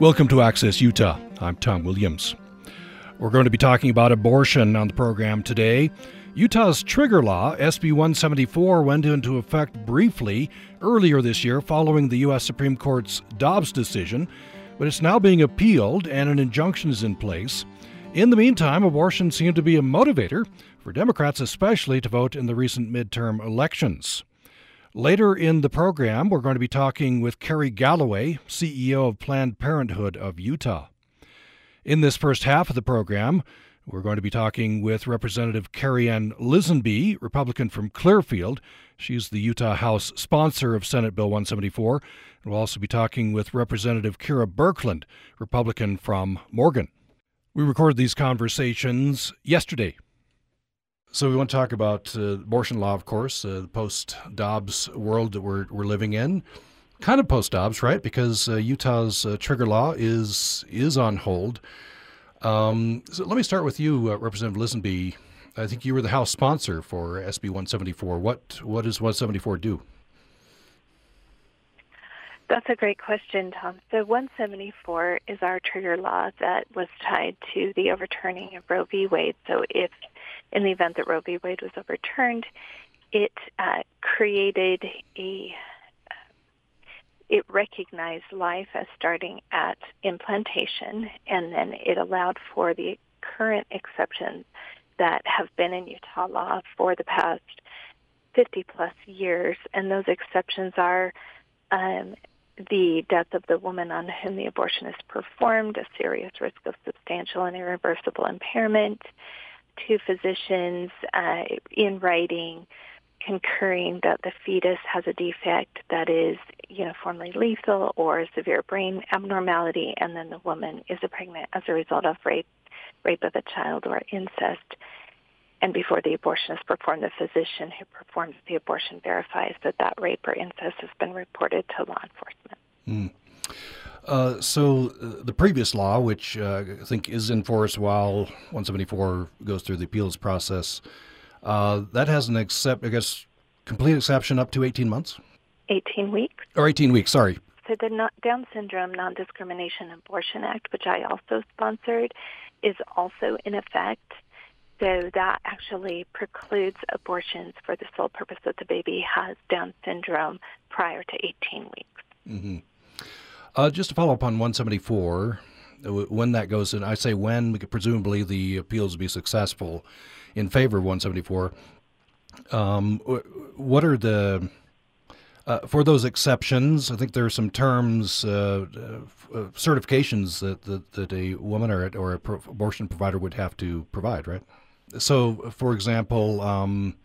Welcome to Access Utah. I'm Tom Williams. We're going to be talking about abortion on the program today. Utah's trigger law, SB 174, went into effect briefly earlier this year following the U.S. Supreme Court's Dobbs decision, but it's now being appealed and an injunction is in place. In the meantime, abortion seemed to be a motivator for Democrats, especially to vote in the recent midterm elections. Later in the program, we're going to be talking with Karrie Galloway, CEO of Planned Parenthood of Utah. In this first half of the program, we're going to be talking with Representative Carrie Ann Lisenby, Republican from Clearfield. She's the Utah House sponsor of Senate Bill 174. And we'll also be talking with Representative Kera Birkeland, Republican from Morgan. We recorded these conversations yesterday so we want to talk about uh, abortion law, of course, uh, the post-Dobbs world that we're we're living in. Kind of post-Dobbs, right? Because uh, Utah's uh, trigger law is is on hold. Um, so let me start with you, uh, Representative Lisonbee. I think you were the House sponsor for SB 174. What what does 174 do? That's a great question, Tom. So 174 is our trigger law that was tied to the overturning of Roe v. Wade. So if in the event that Roe v. Wade was overturned, it uh, created a it recognized life as starting at implantation, and then it allowed for the current exceptions that have been in Utah law for the past 50 plus years, and those exceptions are um, the death of the woman on whom the abortion is performed, a serious risk of substantial and irreversible impairment, to physicians uh, in writing concurring that the fetus has a defect that is uniformly lethal or severe brain abnormality, and then the woman is a pregnant as a result of rape, rape of a child or incest. And before the abortion is performed, the physician who performs the abortion verifies that that rape or incest has been reported to law enforcement. Mm. Uh, so uh, the previous law, which uh, I think is in force while 174 goes through the appeals process, uh, that has an accept, I guess, complete exception up to 18 months. 18 weeks. Or 18 weeks. Sorry. So the Down Syndrome Non-Discrimination Abortion Act, which I also sponsored, is also in effect. So that actually precludes abortions for the sole purpose that the baby has Down syndrome prior to 18 weeks. Mm-hmm. Uh, just to follow up on 174, uh, when that goes, and I say when, presumably the appeals will be successful in favor of 174. Um, what are the uh, for those exceptions? I think there are some terms, uh, uh, certifications that, that, that a woman or or a pro- abortion provider would have to provide, right? So, for example. Um,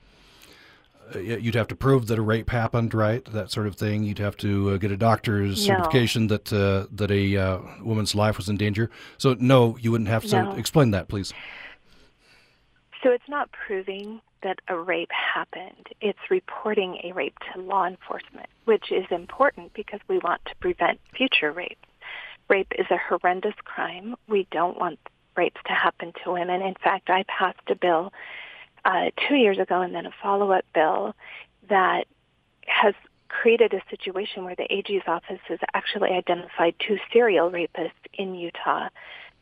you'd have to prove that a rape happened, right? That sort of thing. You'd have to uh, get a doctor's no. certification that uh, that a uh, woman's life was in danger. So no, you wouldn't have to no. explain that, please. So it's not proving that a rape happened. It's reporting a rape to law enforcement, which is important because we want to prevent future rape. Rape is a horrendous crime. We don't want rapes to happen to women. In fact, I passed a bill uh, two years ago and then a follow-up bill that has created a situation where the AG's office has actually identified two serial rapists in Utah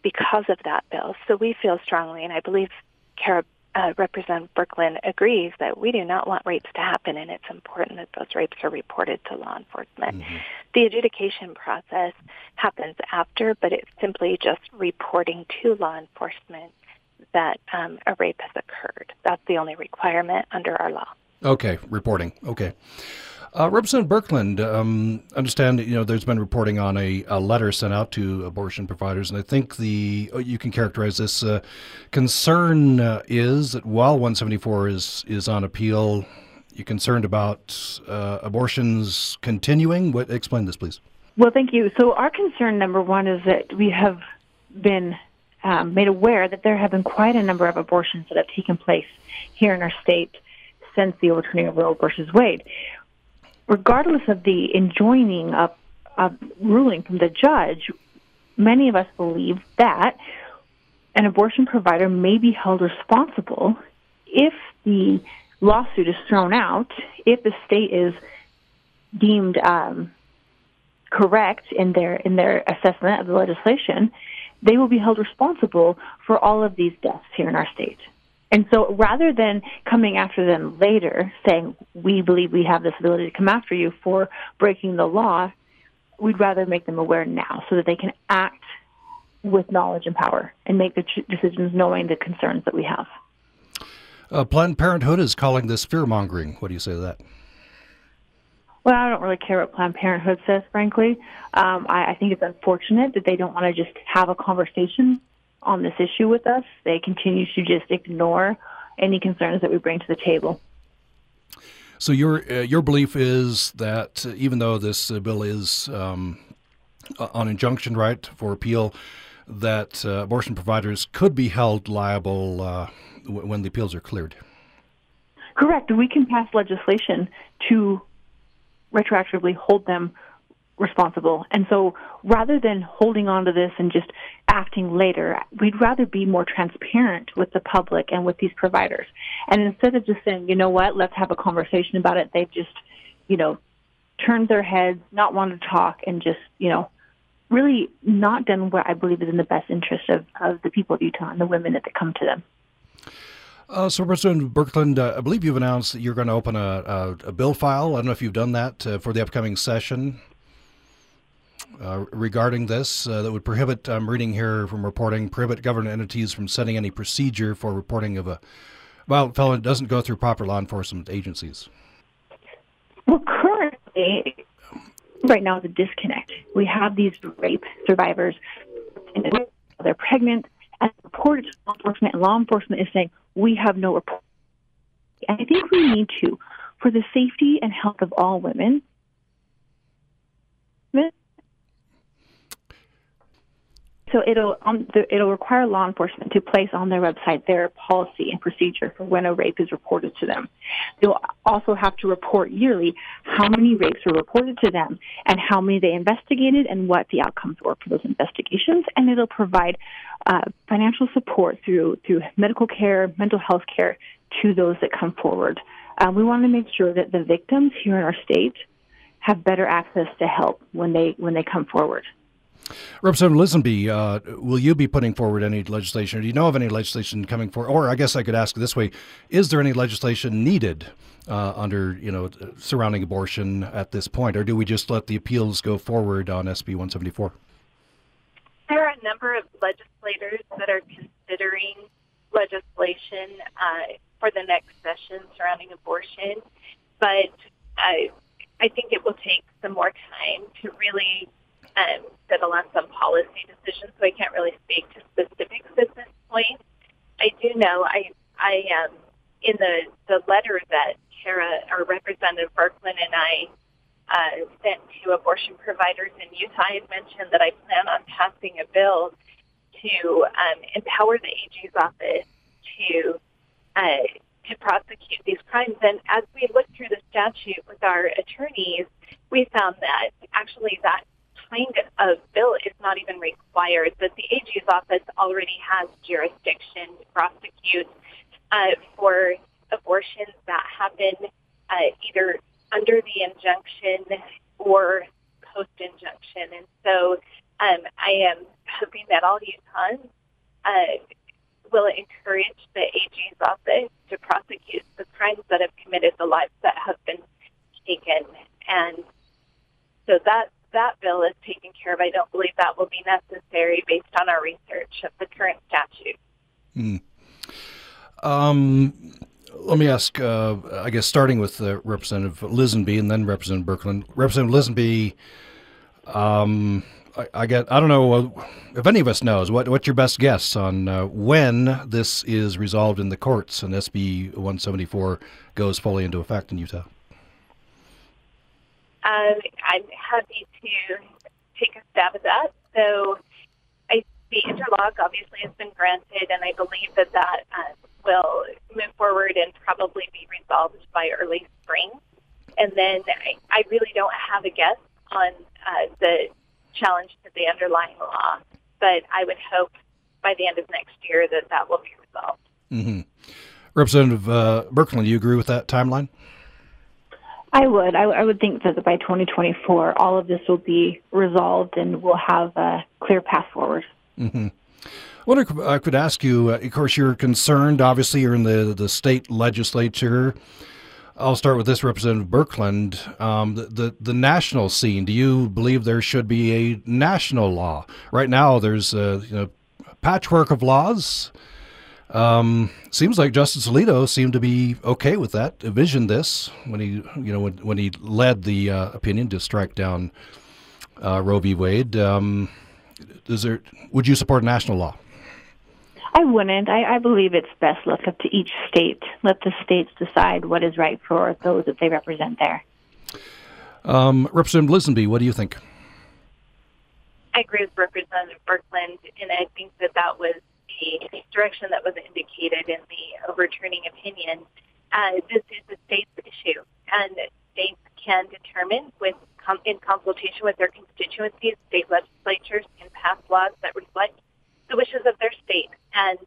because of that bill. So we feel strongly, and I believe Kera, uh, Representative Birkeland agrees that we do not want rapes to happen, and it's important that those rapes are reported to law enforcement. Mm-hmm. The adjudication process happens after, but it's simply just reporting to law enforcement that um, a rape has occurred. That's the only requirement under our law. Okay, reporting. Okay. Uh, Representative Birkeland, um, understand you know there's been reporting on a, a, letter sent out to abortion providers, and I think the oh, you can characterize this uh, concern uh, is that while 174 is is on appeal, you're concerned about uh, abortions continuing. What explain this, please? Well, thank you. So our concern number one is that we have been um, made aware that there have been quite a number of abortions that have taken place here in our state since the overturning of Roe versus Wade. Regardless of the enjoining of, of ruling from the judge, many of us believe that an abortion provider may be held responsible if the lawsuit is thrown out, if the state is deemed um, correct in their in their assessment of the legislation, they will be held responsible for all of these deaths here in our state. And so rather than coming after them later, saying, we believe we have this ability to come after you for breaking the law, we'd rather make them aware now so that they can act with knowledge and power and make the decisions knowing the concerns that we have. Uh, Planned Parenthood is calling this fear mongering. What do you say to that? Well, I don't really care what Planned Parenthood says, frankly. Um, I, I think it's unfortunate that they don't want to just have a conversation on this issue with us. They continue to just ignore any concerns that we bring to the table. So your uh, your belief is that uh, even though this uh, bill is um, on injunction right for appeal, that uh, abortion providers could be held liable uh, w- when the appeals are cleared. Correct. We can pass legislation to retroactively hold them responsible. And so rather than holding on to this and just acting later, we'd rather be more transparent with the public and with these providers. And instead of just saying, you know what, let's have a conversation about it, they've just, you know, turned their heads, not wanted to talk, and just, you know, really not done what I believe is in the best interest of, of the people of Utah and the women that come to them. Uh, so, President Birkeland, uh, I believe you've announced that you're going to open a, a, a, bill file. I don't know if you've done that uh, for the upcoming session uh, regarding this uh, that would prohibit, I'm reading here from reporting, prohibit government entities from setting any procedure for reporting of a violent felon doesn't go through proper law enforcement agencies. Well, currently, right now, the disconnect. We have these rape survivors, and they're pregnant, and reported to law enforcement, and law enforcement is saying, we have no report. And I think we need to, for the safety and health of all women, So it'll um, the, it'll require law enforcement to place on their website their policy and procedure for when a rape is reported to them. They'll also have to report yearly how many rapes were reported to them and how many they investigated and what the outcomes were for those investigations. And it'll provide uh, financial support through through medical care, mental health care to those that come forward. Um, we want to make sure that the victims here in our state have better access to help when they when they come forward. Representative Lisonbee, uh, will you be putting forward any legislation? Or do you know of any legislation coming forward? Or I guess I could ask this way: Is there any legislation needed uh, under you know surrounding abortion at this point, or do we just let the appeals go forward on SB 174? There are a number of legislators that are considering legislation uh, for the next session surrounding abortion, but I, I think it will take some more time to really um, settle on some policy decisions, so I can't really speak to specifics at this point. I do know I I um, in the the letter that Kera or Representative Birkeland and I uh, sent to abortion providers in Utah, I mentioned that I plan on passing a bill to um, empower the AG's office to uh, to prosecute these crimes. And as we looked through the statute with our attorneys, we found that actually that kind of bill is not even required, that the AG's office already has jurisdiction to prosecute uh, for abortions that happen uh, either under the injunction or post injunction. And so um, I am hoping that all Utahns uh, will encourage the AG's office to prosecute the crimes that have committed the lives that have been taken. And so that that bill is taken care of. I don't believe that will be necessary based on our research of the current statute. Hmm. Um, let me ask, uh, I guess, starting with uh, Representative Lisonbee and then Representative Birkeland. Representative Lisonbee, um, I, I, get, I don't know uh, if any of us knows. What, what's your best guess on uh, when this is resolved in the courts and SB 174 goes fully into effect in Utah? Um, I'm happy to take a stab at that. So I, the interlock obviously has been granted, and I believe that that uh, will move forward and probably be resolved by early spring. And then I, I really don't have a guess on uh, the challenge to the underlying law, but I would hope by the end of next year that that will be resolved. Mm-hmm. Representative uh, do you agree with that timeline? I would. I, I, would think that by 2024, all of this will be resolved and we'll have a clear path forward. Mm-hmm. I wonder if I could ask you. Uh, of course, you're concerned. Obviously, you're in the the state legislature. I'll start with this, Representative Birkeland. Um, the, the, the national scene. Do you believe there should be a national law? Right now, there's a you know, patchwork of laws. Um, seems like Justice Alito seemed to be okay with that. Envisioned this when he, you know, when, when he led the uh, opinion to strike down uh, Roe v. Wade. Um, is there? Would you support national law? I wouldn't. I, I believe it's best left up to each state. Let the states decide what is right for those that they represent there. Um, Representative Lisonbee, what do you think? I agree with Representative Birkeland, and I think that that was the direction that was indicated in the overturning opinion. Uh, this is a state's issue, and states can determine, with in consultation with their constituencies, state legislatures can pass laws that reflect the wishes of their state, and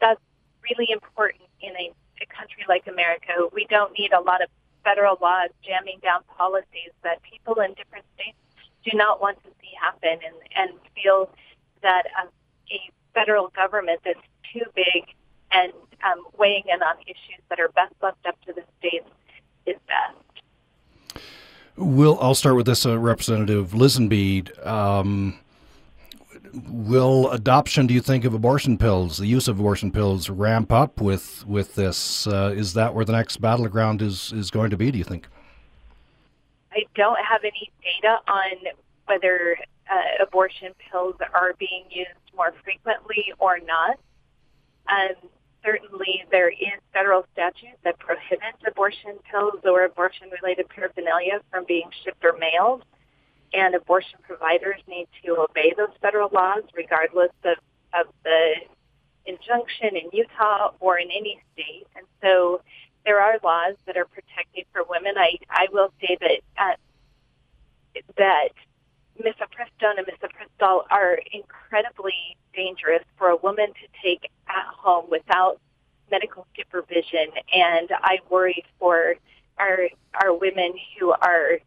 that's really important in a, a country like America. We don't need a lot of federal laws jamming down policies that people in different states do not want to see happen, and and feel that um, a federal government that's too big and um, weighing in on issues that are best left up to the states is best. Will I'll start with this, uh, Representative Lisonbee. Um, will adoption, do you think, of abortion pills, the use of abortion pills, ramp up with with this? Uh, is that where the next battleground is is going to be? Do you think? I don't have any data on whether uh, abortion pills are being used more frequently or not. Um, certainly, there is federal statute that prohibits abortion pills or abortion-related paraphernalia from being shipped or mailed, and abortion providers need to obey those federal laws regardless of, of the injunction in Utah or in any state. And so there are laws that are protecting for women. I, I will say that uh, that mifepristone and misoprostol are incredibly dangerous for a woman to take at home without medical supervision. And I worry for our our women who are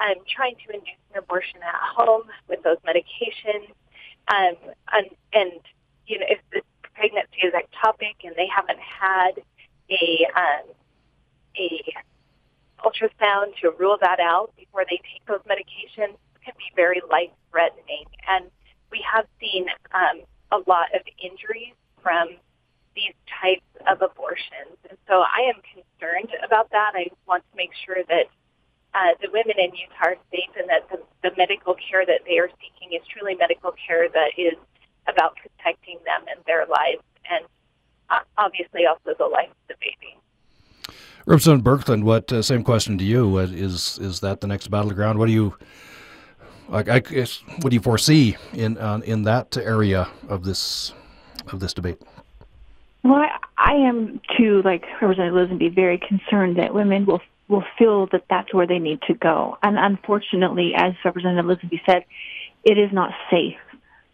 um, trying to induce an abortion at home with those medications. Um, and, and you know, if the pregnancy is ectopic and they haven't had a um, a ultrasound to rule that out before they take those medications, can be very life threatening. And we have seen um, a lot of injuries from these types of abortions. And so I am concerned about that. I want to make sure that uh, the women in Utah are safe and that the, the medical care that they are seeking is truly medical care that is about protecting them and their lives and uh, obviously also the life of the baby. Representative Birkeland, what uh, same question to you? Is is that the next battleground? What do you I, I guess, what do you foresee in uh, in that area of this of this debate? Well, I, I am too, like Representative Lisonbee, very concerned that women will will feel that that's where they need to go. And unfortunately, as Representative Lisonbee said, it is not safe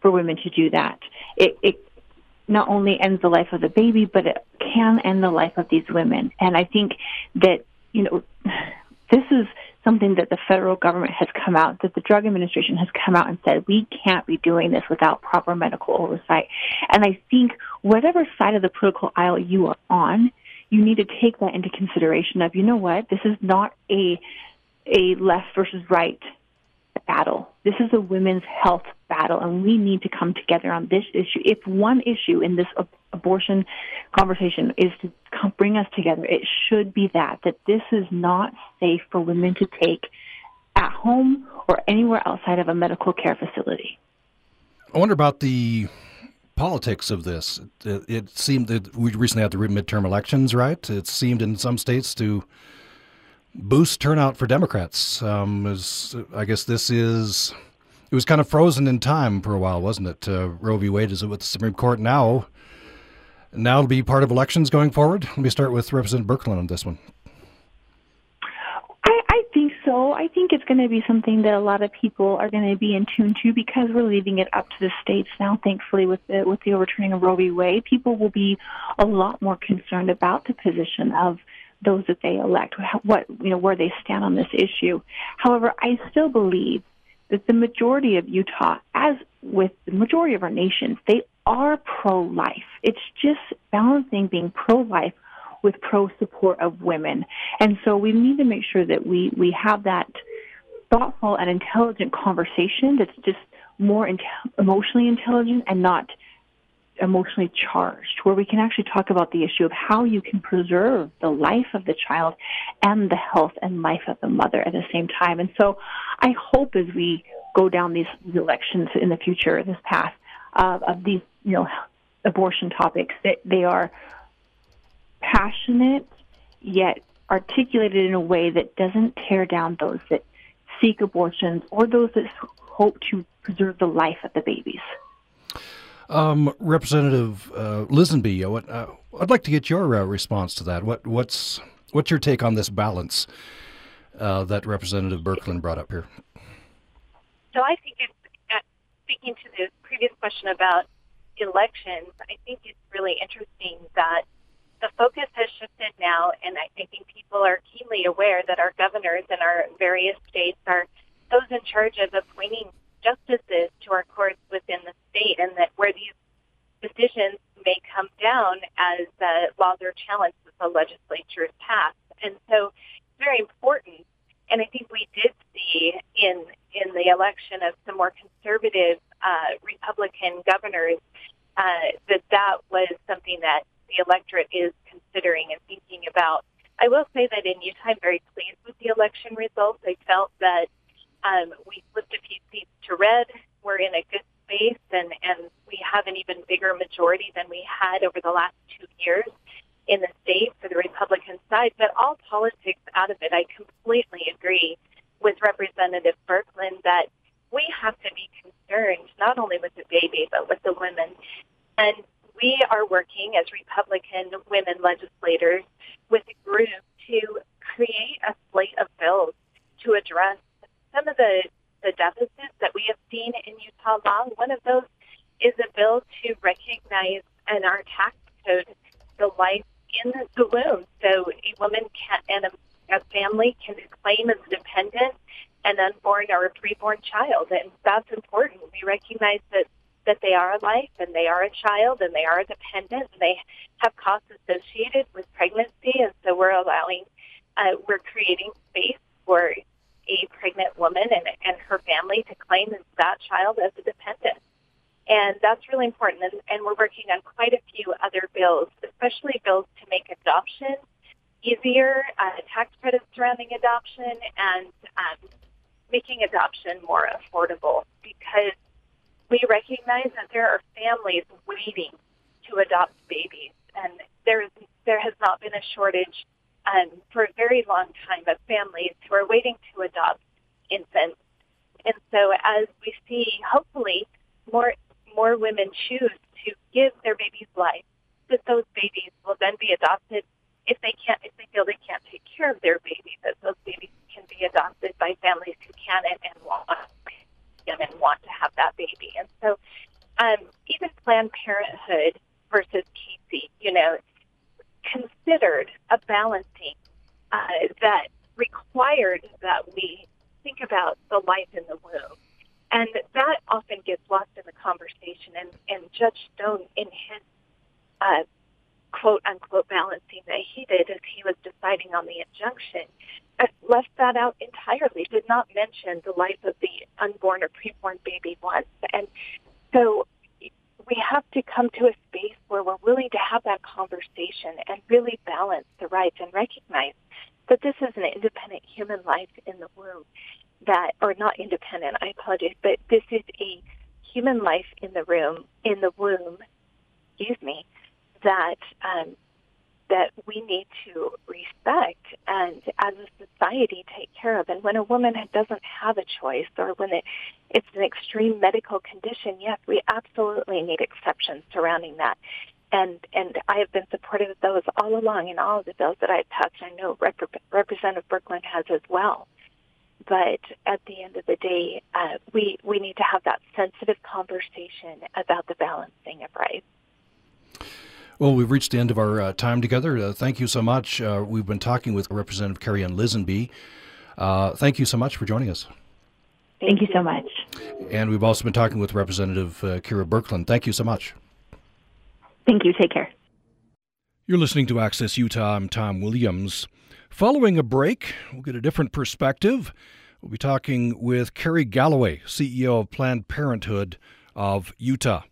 for women to do that. It, it not only ends the life of the baby, but it can end the life of these women. And I think that you know this is something that the federal government has come out, that the Drug Administration has come out and said, we can't be doing this without proper medical oversight. And I think whatever side of the political aisle you are on, you need to take that into consideration of, you know what, this is not a, a left versus right battle. This is a women's health battle, and we need to come together on this issue. If one issue in this abortion conversation is to bring us together, it should be that that this is not safe for women to take at home or anywhere outside of a medical care facility. I wonder about the politics of this. It, it seemed that we recently had the midterm elections, right? It seemed in some states to boost turnout for Democrats. Um, is, I guess this is it was kind of frozen in time for a while, wasn't it? Uh, Roe v. Wade is with the Supreme Court now. Now to be part of elections going forward. Let me start with Representative Birkeland on this one. I, I think so. I think it's going to be something that a lot of people are going to be in tune to because we're leaving it up to the states now. Thankfully, with the with the overturning of Roe v. Wade, people will be a lot more concerned about the position of those that they elect, what you know where they stand on this issue. However, I still believe that the majority of Utah, as with the majority of our nation, they are pro-life. It's just balancing being pro-life with pro-support of women, and so we need to make sure that we we have that thoughtful and intelligent conversation that's just more in- emotionally intelligent and not emotionally charged, where we can actually talk about the issue of how you can preserve the life of the child and the health and life of the mother at the same time. And so I hope as we go down these elections in the future, this path uh, of these, you know, abortion topics, that they are passionate yet articulated in a way that doesn't tear down those that seek abortions or those that hope to preserve the life of the babies. Um, Representative uh, Lisonbee, what, uh, I'd like to get your uh, response to that. What, what's what's your take on this balance uh, that Representative Birkeland brought up here? So I think it's speaking to the previous question about elections. I think it's really interesting that the focus has shifted now, and I, think people are keenly aware that our governors in our various states are those in charge of appointing justices to our courts within the state, and that where these decisions may come down as uh, laws are challenged with the legislature is passed. And so it's very important. And I think we did see in in the election of some more conservative uh, Republican governors uh, that that was something that the electorate is considering and thinking about. I will say that in Utah, I'm very pleased with the election results. I felt that um, we flipped a few seats to red. We're in a good space, and, and we have an even bigger majority than we had over the last two years in the state for the Republican side. But all politics out of it, I completely agree with Representative Birkeland that we have to be concerned not only with the baby, but with the women. And we are working as Republican women legislators with a group to create a slate of bills to address some of the, the deficits that we have seen in Utah law. One of those is a bill to recognize in our tax code the life in the womb. So a woman can and a, a family can claim as a dependent an unborn or a preborn child, and that's important. We recognize that that they are a life and they are a child and they are a dependent and they have costs associated with pregnancy, and so we're allowing, uh, we're creating space for a pregnant woman and, and her family to claim that child as a dependent. And that's really important. And, and we're working on quite a few other bills, especially bills to make adoption easier, uh, tax credits surrounding adoption, and um, making adoption more affordable because we recognize that there are families waiting to adopt babies. And there, is, there has not been a shortage um, for a very long time of families who are waiting to adopt infants. And so as we see, hopefully, more more women choose to give their babies life, that those babies will then be adopted if they can't if they feel they can't take care of their baby, that those babies can be adopted by families who can and, and want and want to have that baby. And so um, even Planned Parenthood versus Casey, you know, considered a balancing uh, that required that we think about the life in the womb. And that often gets lost in the conversation. And, and Judge Stone, in his uh, quote unquote balancing that he did as he was deciding on the injunction, left that out entirely, did not mention the life of the unborn or preborn baby once. And so we have to come to a space where we're willing to have that conversation and really balance the rights and recognize that this is an independent human life in the womb that or not independent i apologize but this is a human life in the room in the womb excuse me that um, that we need to respect and as a society take care of. And when a woman doesn't have a choice or when it, it's an extreme medical condition, yes, we absolutely need exceptions surrounding that. And, and I have been supportive of those all along in all of the bills that I've touched. I know Rep- Representative Birkeland has as well. But at the end of the day, uh, we, we need to have that sensitive conversation about the balancing of rights. Well, we've reached the end of our uh, time together. Uh, thank you so much. Uh, we've been talking with Representative Karianne Lisonbee. Uh, thank you so much for joining us. Thank you so much. And we've also been talking with Representative uh, Kera Birkeland. Thank you so much. Thank you. Take care. You're listening to Access Utah. I'm Tom Williams. Following a break, we'll get a different perspective. We'll be talking with Karrie Galloway, CEO of Planned Parenthood of Utah.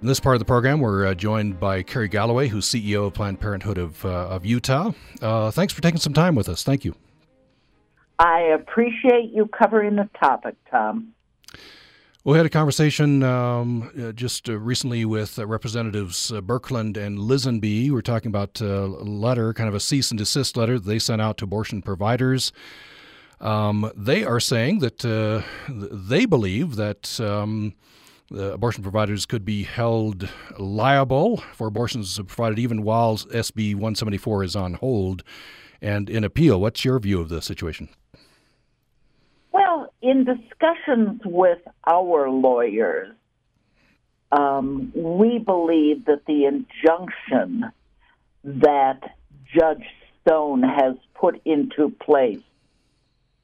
In this part of the program, we're uh, joined by Karrie Galloway, who's CEO of Planned Parenthood of, uh, of Utah. Uh, thanks for taking some time with us. Thank you. I appreciate you covering the topic, Tom. We had a conversation um, uh, just uh, recently with uh, Representatives Birkeland and Lisonbee. We're talking about a letter, kind of a cease and desist letter that they sent out to abortion providers. Um, they are saying that they believe that. Um, the abortion providers could be held liable for abortions provided even while SB 174 is on hold and in appeal. What's your view of the situation? Well, in discussions with our lawyers, um, we believe that the injunction that Judge Stone has put into place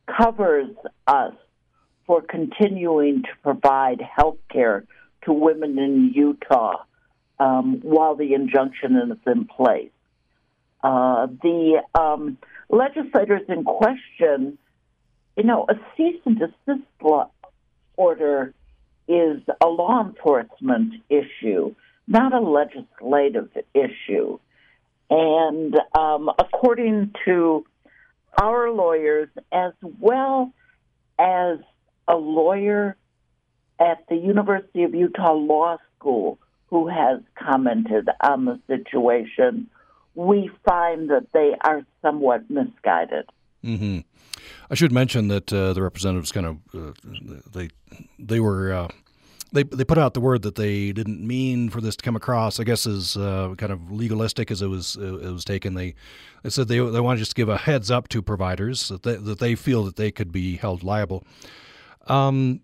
covers us for continuing to provide health care to women in Utah um, while the injunction is in place. Uh, the um, legislators in question, you know, a cease and desist order is a law enforcement issue, not a legislative issue. And um, according to our lawyers, as well as a lawyer at the University of Utah Law School who has commented on the situation, we find that they are somewhat misguided. Mm-hmm. I should mention that uh, the representatives kind of uh, they they were uh, they they put out the word that they didn't mean for this to come across. I guess as uh, kind of legalistic as it was it was taken. They they said they they want to just give a heads up to providers that they, that they feel that they could be held liable. Um,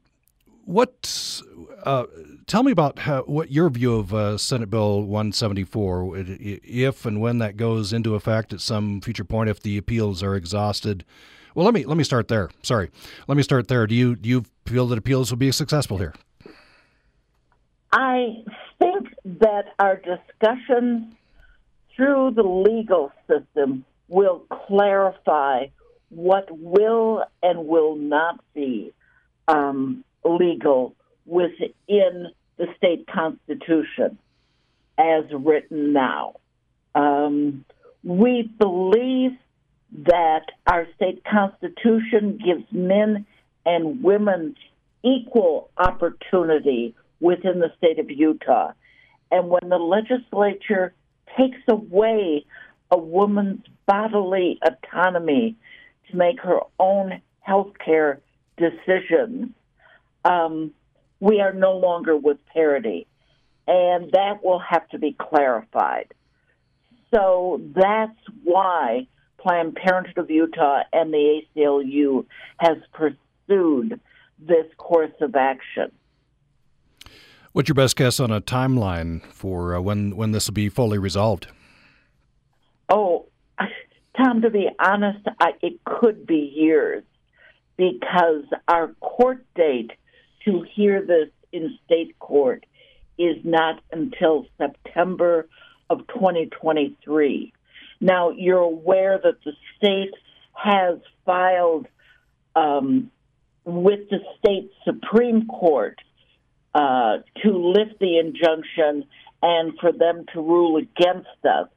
what? Uh, tell me about how, what your view of uh, Senate Bill 174, if and when that goes into effect at some future point, if the appeals are exhausted. Well, let me let me start there. Sorry, let me start there. Do you do you feel that appeals will be successful here? I think that our discussions through the legal system will clarify what will and will not be um, legal within the state constitution as written now. Um, we believe that our state constitution gives men and women equal opportunity within the state of Utah. And when the legislature takes away a woman's bodily autonomy to make her own health care decisions, um, we are no longer with parity. And that will have to be clarified. So that's why Planned Parenthood of Utah and the ACLU has pursued this course of action. What's your best guess on a timeline for uh, when when this will be fully resolved? Oh, Tom, to be honest, I, it could be years because our court date to hear this in state court is not until September of 2023. Now, you're aware that the state has filed um, with the state Supreme Court uh, to lift the injunction and for them to rule against us.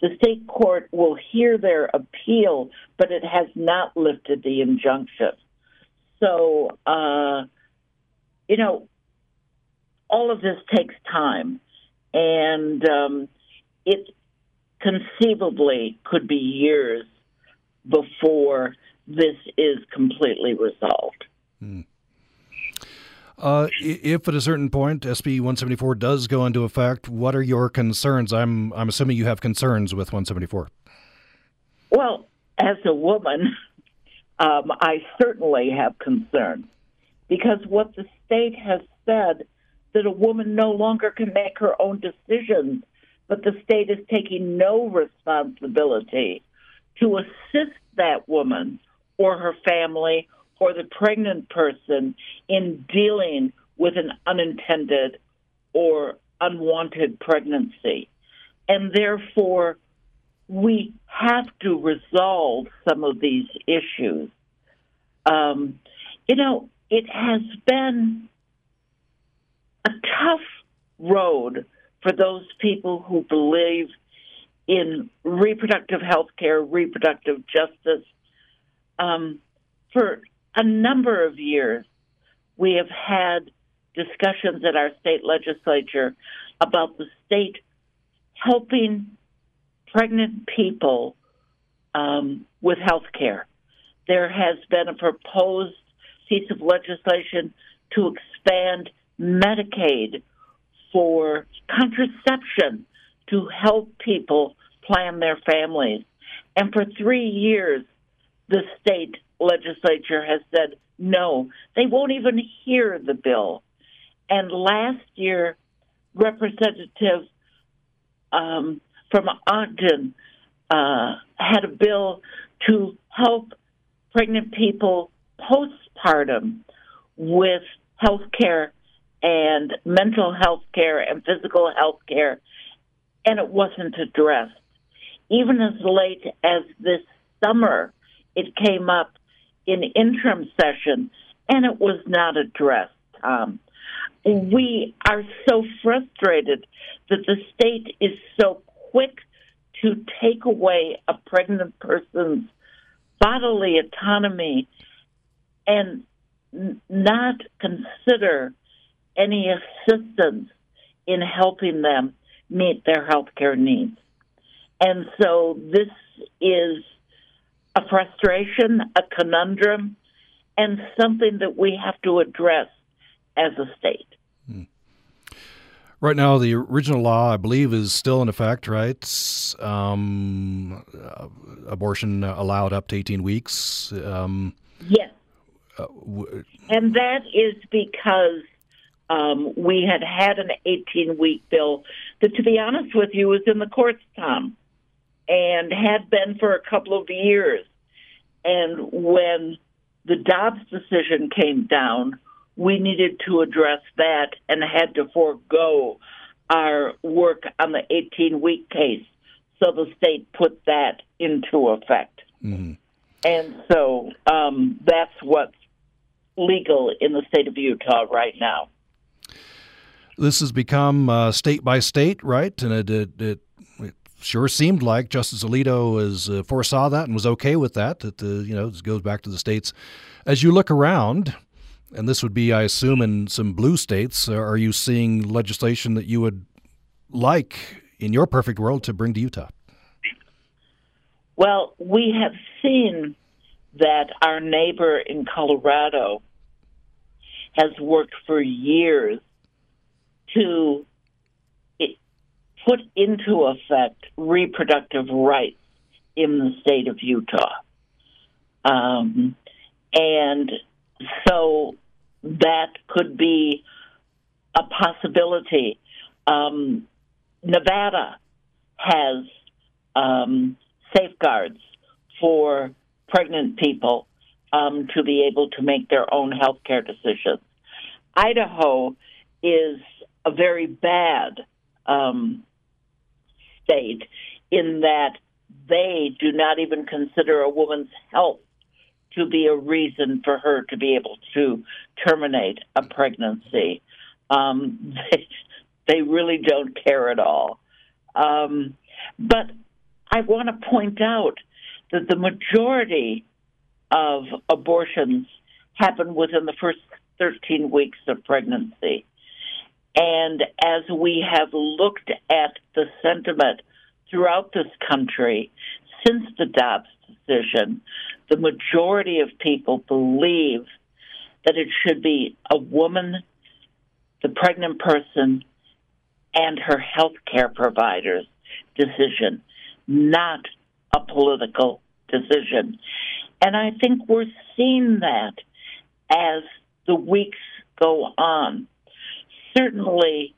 The state court will hear their appeal, but it has not lifted the injunction. So, uh, you know, all of this takes time, and um, it conceivably could be years before this is completely resolved. Uh, if at a certain point SB 174 does go into effect, what are your concerns? I'm I'm assuming you have concerns with 174. Well, as a woman, um, I certainly have concerns because what the state has said that a woman no longer can make her own decisions, but the state is taking no responsibility to assist that woman or her family or the pregnant person in dealing with an unintended or unwanted pregnancy. And therefore, we have to resolve some of these issues. Um, you know, it has been a tough road for those people who believe in reproductive health care, reproductive justice. Um, for a number of years, we have had discussions at our state legislature about the state helping pregnant people um, with health care. There has been a proposed piece of legislation to expand Medicaid for contraception to help people plan their families. And for three years, the state legislature has said no, they won't even hear the bill. And last year, Representative um, from Ogden uh, had a bill to help pregnant people postpartum with health care and mental health care and physical health care, and it wasn't addressed. Even as late as this summer, it came up in interim session, and it was not addressed. Um, we are so frustrated that the state is so quick to take away a pregnant person's bodily autonomy and not consider any assistance in helping them meet their health care needs. And so this is a frustration, a conundrum, and something that we have to address as a state. Hmm. Right now, the original law, I believe, is still in effect, right? Um, uh, abortion allowed up to 18 weeks. Um, yes. Uh, w- and that is because um, we had had an 18 week bill that, to be honest with you, was in the courts, Tom, and had been for a couple of years. And when the Dobbs decision came down, we needed to address that and had to forego our work on the 18 week case. So the state put that into effect. Mm-hmm. And so um, that's what's legal in the state of Utah right now. This has become uh, state by state, right? And it, it, it, it, sure seemed like Justice Alito has uh, foresaw that and was okay with that. That the you know this goes back to the states. As you look around, and this would be, I assume, in some blue states, uh, are you seeing legislation that you would like in your perfect world to bring to Utah? Well, we have seen that our neighbor in Colorado has worked for years to put into effect reproductive rights in the state of Utah. Um, and so that could be a possibility. Um, Nevada has um, safeguards for pregnant people um, to be able to make their own health care decisions. Idaho is a very bad um, state in that they do not even consider a woman's health to be a reason for her to be able to terminate a pregnancy. Um, they, they really don't care at all. Um, but I want to point out that the majority of abortions happen within the first 13 weeks of pregnancy. And as we have looked at the sentiment throughout this country since the Dobbs decision, the majority of people believe that it should be a woman, the pregnant person, and her health care provider's decision, not a political decision. And I think we're seeing that as the weeks go on. Certainly,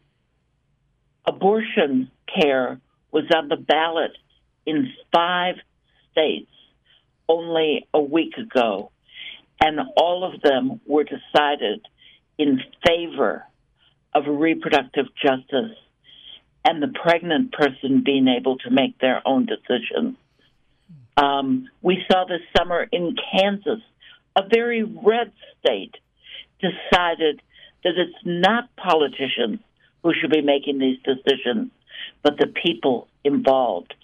abortion care was on the ballot in five states only a week ago, and all of them were decided in favor of reproductive justice and the pregnant person being able to make their own decisions. Um, we saw this summer in Kansas, a very red state decided that it's not politicians who should be making these decisions, but the people involved.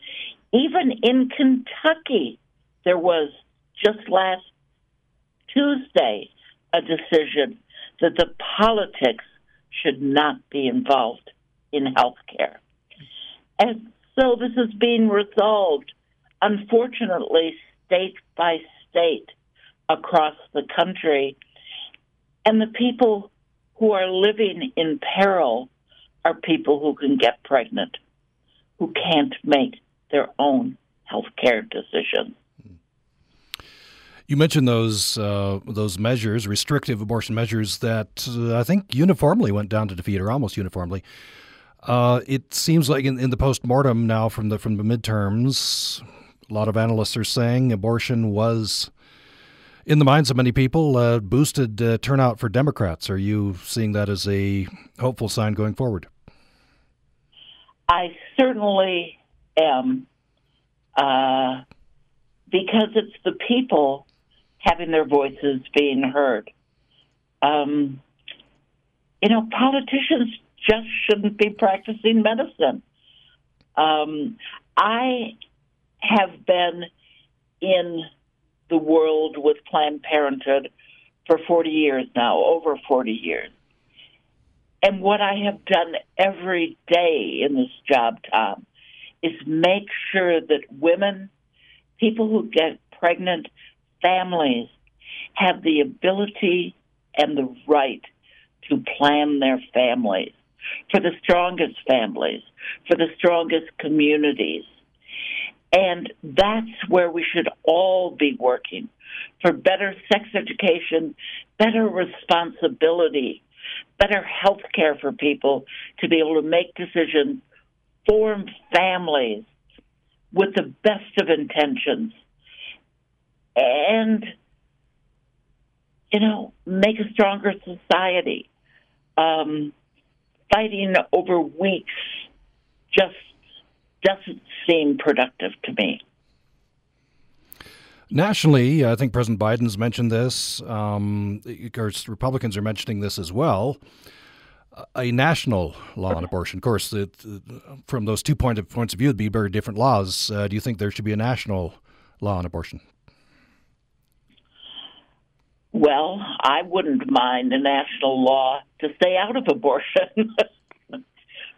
Even in Kentucky, there was just last Tuesday a decision that the politics should not be involved in health care. And so this is being resolved, unfortunately, state by state across the country. And the people who are living in peril are people who can get pregnant, who can't make their own health care decisions. You mentioned those uh, those measures, restrictive abortion measures, that uh, I think uniformly went down to defeat, or almost uniformly. Uh, it seems like in, in the post mortem now from the from the midterms, a lot of analysts are saying abortion was, in the minds of many people, uh, boosted uh, turnout for Democrats. Are you seeing that as a hopeful sign going forward? I certainly am, uh, because it's the people having their voices being heard. Um, you know, politicians just shouldn't be practicing medicine. Um, I have been in the world with Planned Parenthood for 40 years now, over 40 years. And what I have done every day in this job, Tom, is make sure that women, people who get pregnant, families have the ability and the right to plan their families for the strongest families, for the strongest communities. And that's where we should all be working for better sex education, better responsibility, better health care for people to be able to make decisions, form families with the best of intentions, and, you know, make a stronger society. Um, fighting over weeks just doesn't seem productive to me. Nationally, I think President Biden's mentioned this. Um, of course, Republicans are mentioning this as well. A national law on abortion. Of course, it, from those two point of, points of view, it'd be very different laws. Uh, do you think there should be a national law on abortion? Well, I wouldn't mind a national law to stay out of abortion.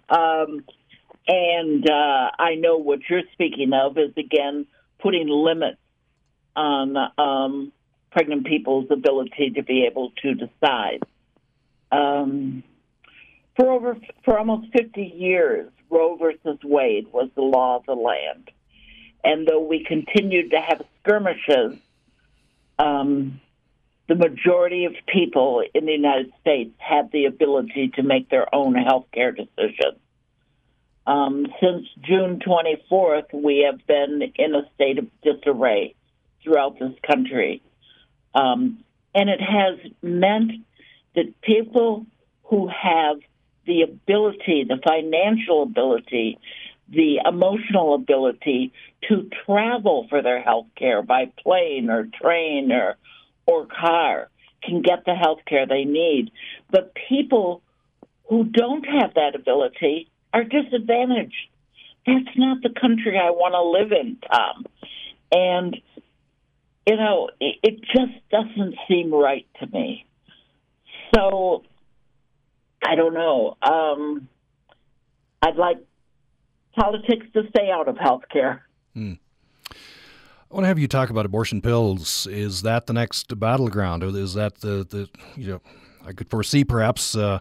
um, and uh, I know what you're speaking of is, again, putting limits on um, pregnant people's ability to be able to decide. Um, for over for almost 50 years, Roe versus Wade was the law of the land, and though we continued to have skirmishes, um, the majority of people in the United States have the ability to make their own health care decisions. Um, since June 24th, we have been in a state of disarray throughout this country. Um, and it has meant that people who have the ability, the financial ability, the emotional ability to travel for their health care by plane or train or or car can get the health care they need. But people who don't have that ability are disadvantaged. That's not the country I want to live in, Tom. And, you know, it, it just doesn't seem right to me. So, I don't know. Um, I'd like politics to stay out of health care. Mm. I want to have you talk about abortion pills. Is that the next battleground, is that the, the you know, I could foresee perhaps uh,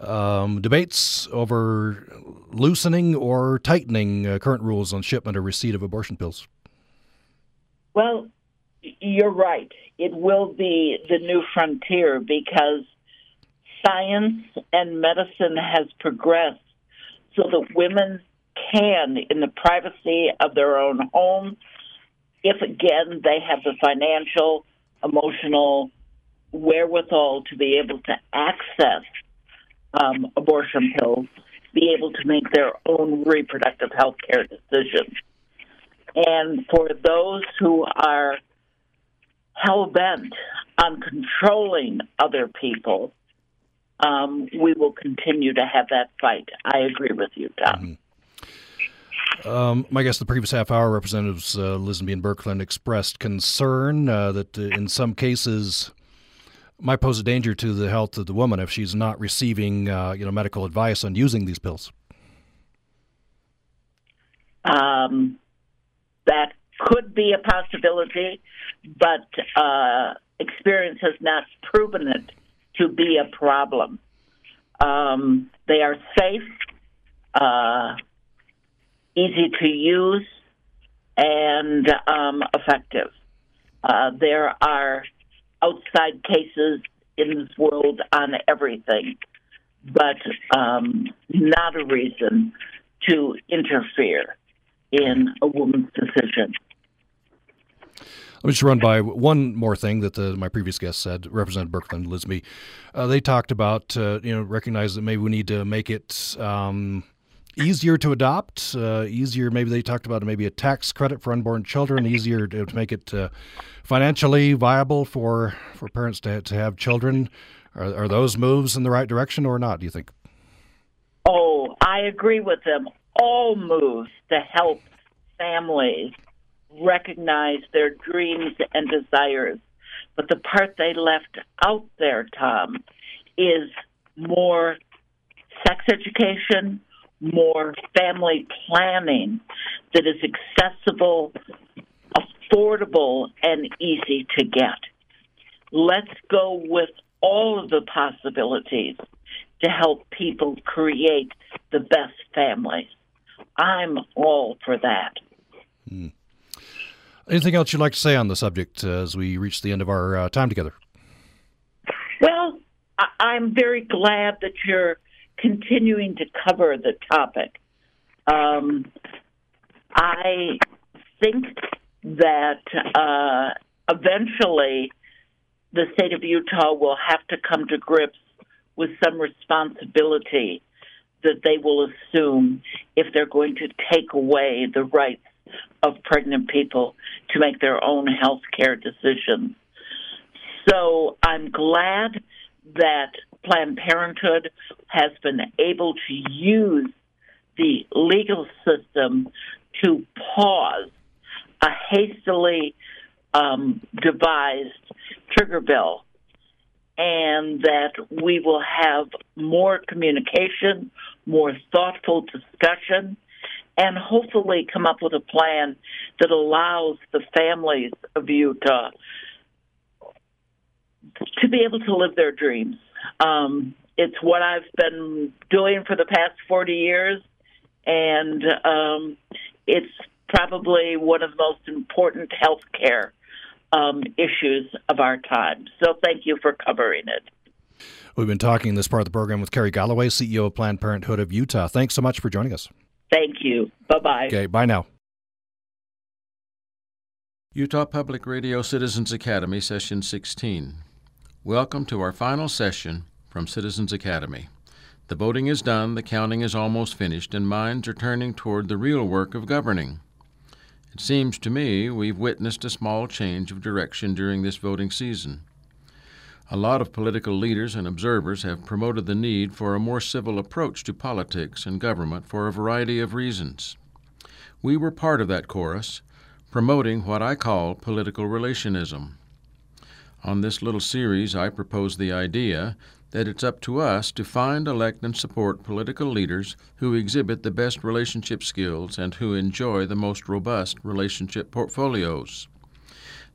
um, debates over loosening or tightening uh, current rules on shipment or receipt of abortion pills? Well, you're right. It will be the new frontier because science and medicine has progressed so that women can, in the privacy of their own home, if again they have the financial, emotional wherewithal to be able to access um, abortion pills, be able to make their own reproductive health care decisions. And for those who are hell bent on controlling other people, um, we will continue to have that fight. I agree with you, Tom. Mm-hmm. Um, I guess the previous half hour, Representatives uh, Lisonbee and Birkeland expressed concern uh, that uh, in some cases might pose a danger to the health of the woman if she's not receiving, uh, you know, medical advice on using these pills. Um, that could be a possibility, but uh, experience has not proven it to be a problem. Um, they are safe, uh, easy to use, and um, effective. Uh, there are outside cases in this world on everything, but um, not a reason to interfere in a woman's decision. Let me just run by one more thing that the, my previous guest said, Representative Birkeland Lisonbee. Uh, they talked about, uh, you know, recognize that maybe we need to make it um, easier to adopt, uh, easier. Maybe they talked about maybe a tax credit for unborn children, easier to, to make it uh, financially viable for for parents to to have children. Are, are those moves in the right direction or not? Do you think? Oh, I agree with them. All moves to help families recognize their dreams and desires. But the part they left out there, Tom, is more sex education, more family planning that is accessible, affordable, and easy to get. Let's go with all of the possibilities to help people create the best families. I'm all for that. Mm. Anything else you'd like to say on the subject uh, as we reach the end of our uh, time together? Well, I- am very glad that you're continuing to cover the topic. Um, I think that uh, eventually the state of Utah will have to come to grips with some responsibility that they will assume if they're going to take away the rights of pregnant people to make their own health care decisions. So I'm glad that Planned Parenthood has been able to use the legal system to pause a hastily um, devised trigger bill and that we will have more communication, more thoughtful discussion, and hopefully come up with a plan that allows the families of Utah to be able to live their dreams. Um, it's what I've been doing for the past 40 years, and um, it's probably one of the most important health care um, issues of our time. So thank you for covering it. We've been talking this part of the program with Karrie Galloway, CEO of Planned Parenthood of Utah. Thanks so much for joining us. Thank you. Bye bye. Okay, bye now. Utah Public Radio Citizens Academy, Session 16. Welcome to our final session from Citizens Academy. The voting is done, the counting is almost finished, and minds are turning toward the real work of governing. It seems to me we've witnessed a small change of direction during this voting season. A lot of political leaders and observers have promoted the need for a more civil approach to politics and government for a variety of reasons. We were part of that chorus, promoting what I call political relationism. On this little series, I propose the idea that it's up to us to find, elect, and support political leaders who exhibit the best relationship skills and who enjoy the most robust relationship portfolios.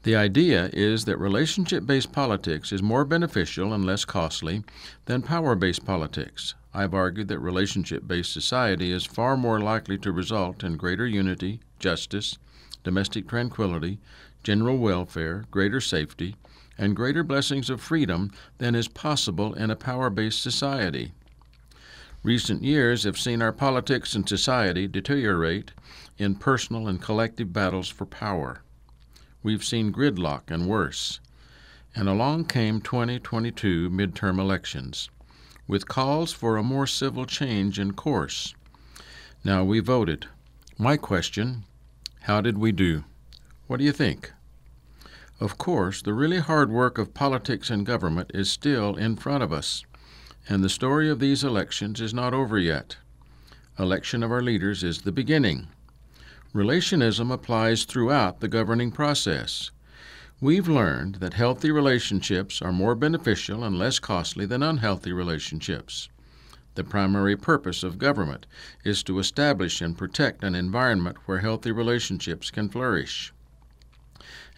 The idea is that relationship based politics is more beneficial and less costly than power based politics. I've argued that relationship based society is far more likely to result in greater unity, justice, domestic tranquility, general welfare, greater safety, and greater blessings of freedom than is possible in a power based society. Recent years have seen our politics and society deteriorate in personal and collective battles for power. We've seen gridlock and worse. And along came 2022 midterm elections, with calls for a more civil change in course. Now we voted. My question how did we do? What do you think? Of course, the really hard work of politics and government is still in front of us, and the story of these elections is not over yet. Election of our leaders is the beginning. Relationism applies throughout the governing process. We've learned that healthy relationships are more beneficial and less costly than unhealthy relationships. The primary purpose of government is to establish and protect an environment where healthy relationships can flourish.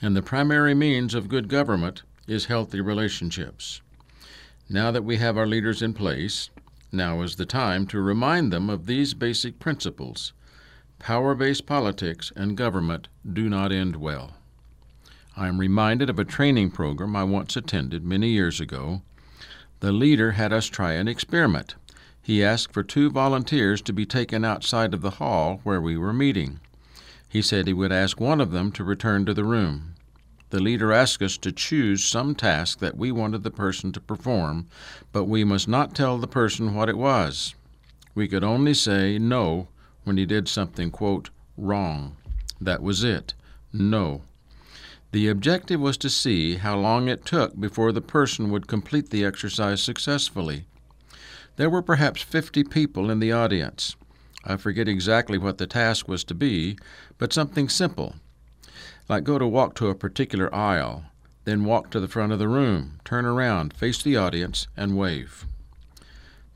And the primary means of good government is healthy relationships. Now that we have our leaders in place, now is the time to remind them of these basic principles. Power based politics and government do not end well. I am reminded of a training program I once attended many years ago. The leader had us try an experiment he asked for two volunteers to be taken outside of the hall where we were meeting. He said he would ask one of them to return to the room. The leader asked us to choose some task that we wanted the person to perform, but we must not tell the person what it was. We could only say no when he did something, quote, wrong. That was it. No. The objective was to see how long it took before the person would complete the exercise successfully. There were perhaps fifty people in the audience. I forget exactly what the task was to be, but something simple, like go to walk to a particular aisle, then walk to the front of the room, turn around, face the audience, and wave.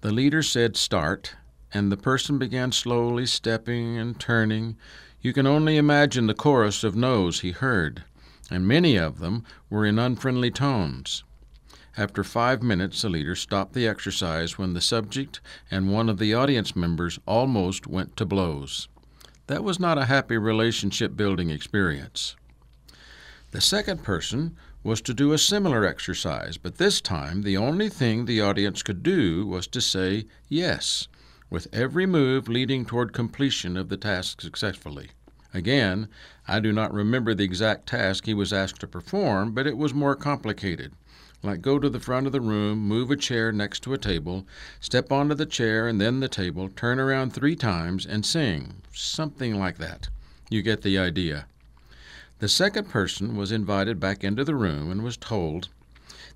The leader said start, and the person began slowly stepping and turning. You can only imagine the chorus of no's he heard, and many of them were in unfriendly tones. After five minutes, the leader stopped the exercise when the subject and one of the audience members almost went to blows. That was not a happy relationship building experience. The second person was to do a similar exercise, but this time the only thing the audience could do was to say yes, with every move leading toward completion of the task successfully. Again, I do not remember the exact task he was asked to perform, but it was more complicated like go to the front of the room, move a chair next to a table, step onto the chair and then the table, turn around three times, and sing. Something like that. You get the idea. The second person was invited back into the room and was told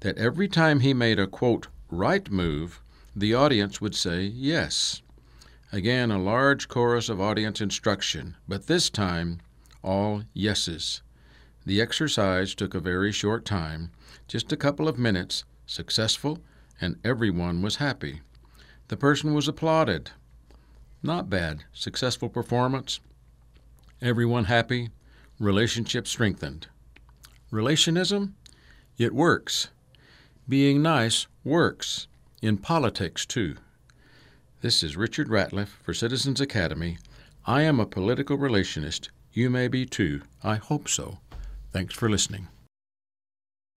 that every time he made a quote, right move, the audience would say yes. Again, a large chorus of audience instruction, but this time all yeses. The exercise took a very short time, just a couple of minutes, successful, and everyone was happy. The person was applauded. Not bad. Successful performance. Everyone happy. Relationship strengthened. Relationism? It works. Being nice works. In politics, too. This is Richard Ratliff for Citizens Academy. I am a political relationist. You may be too. I hope so. Thanks for listening.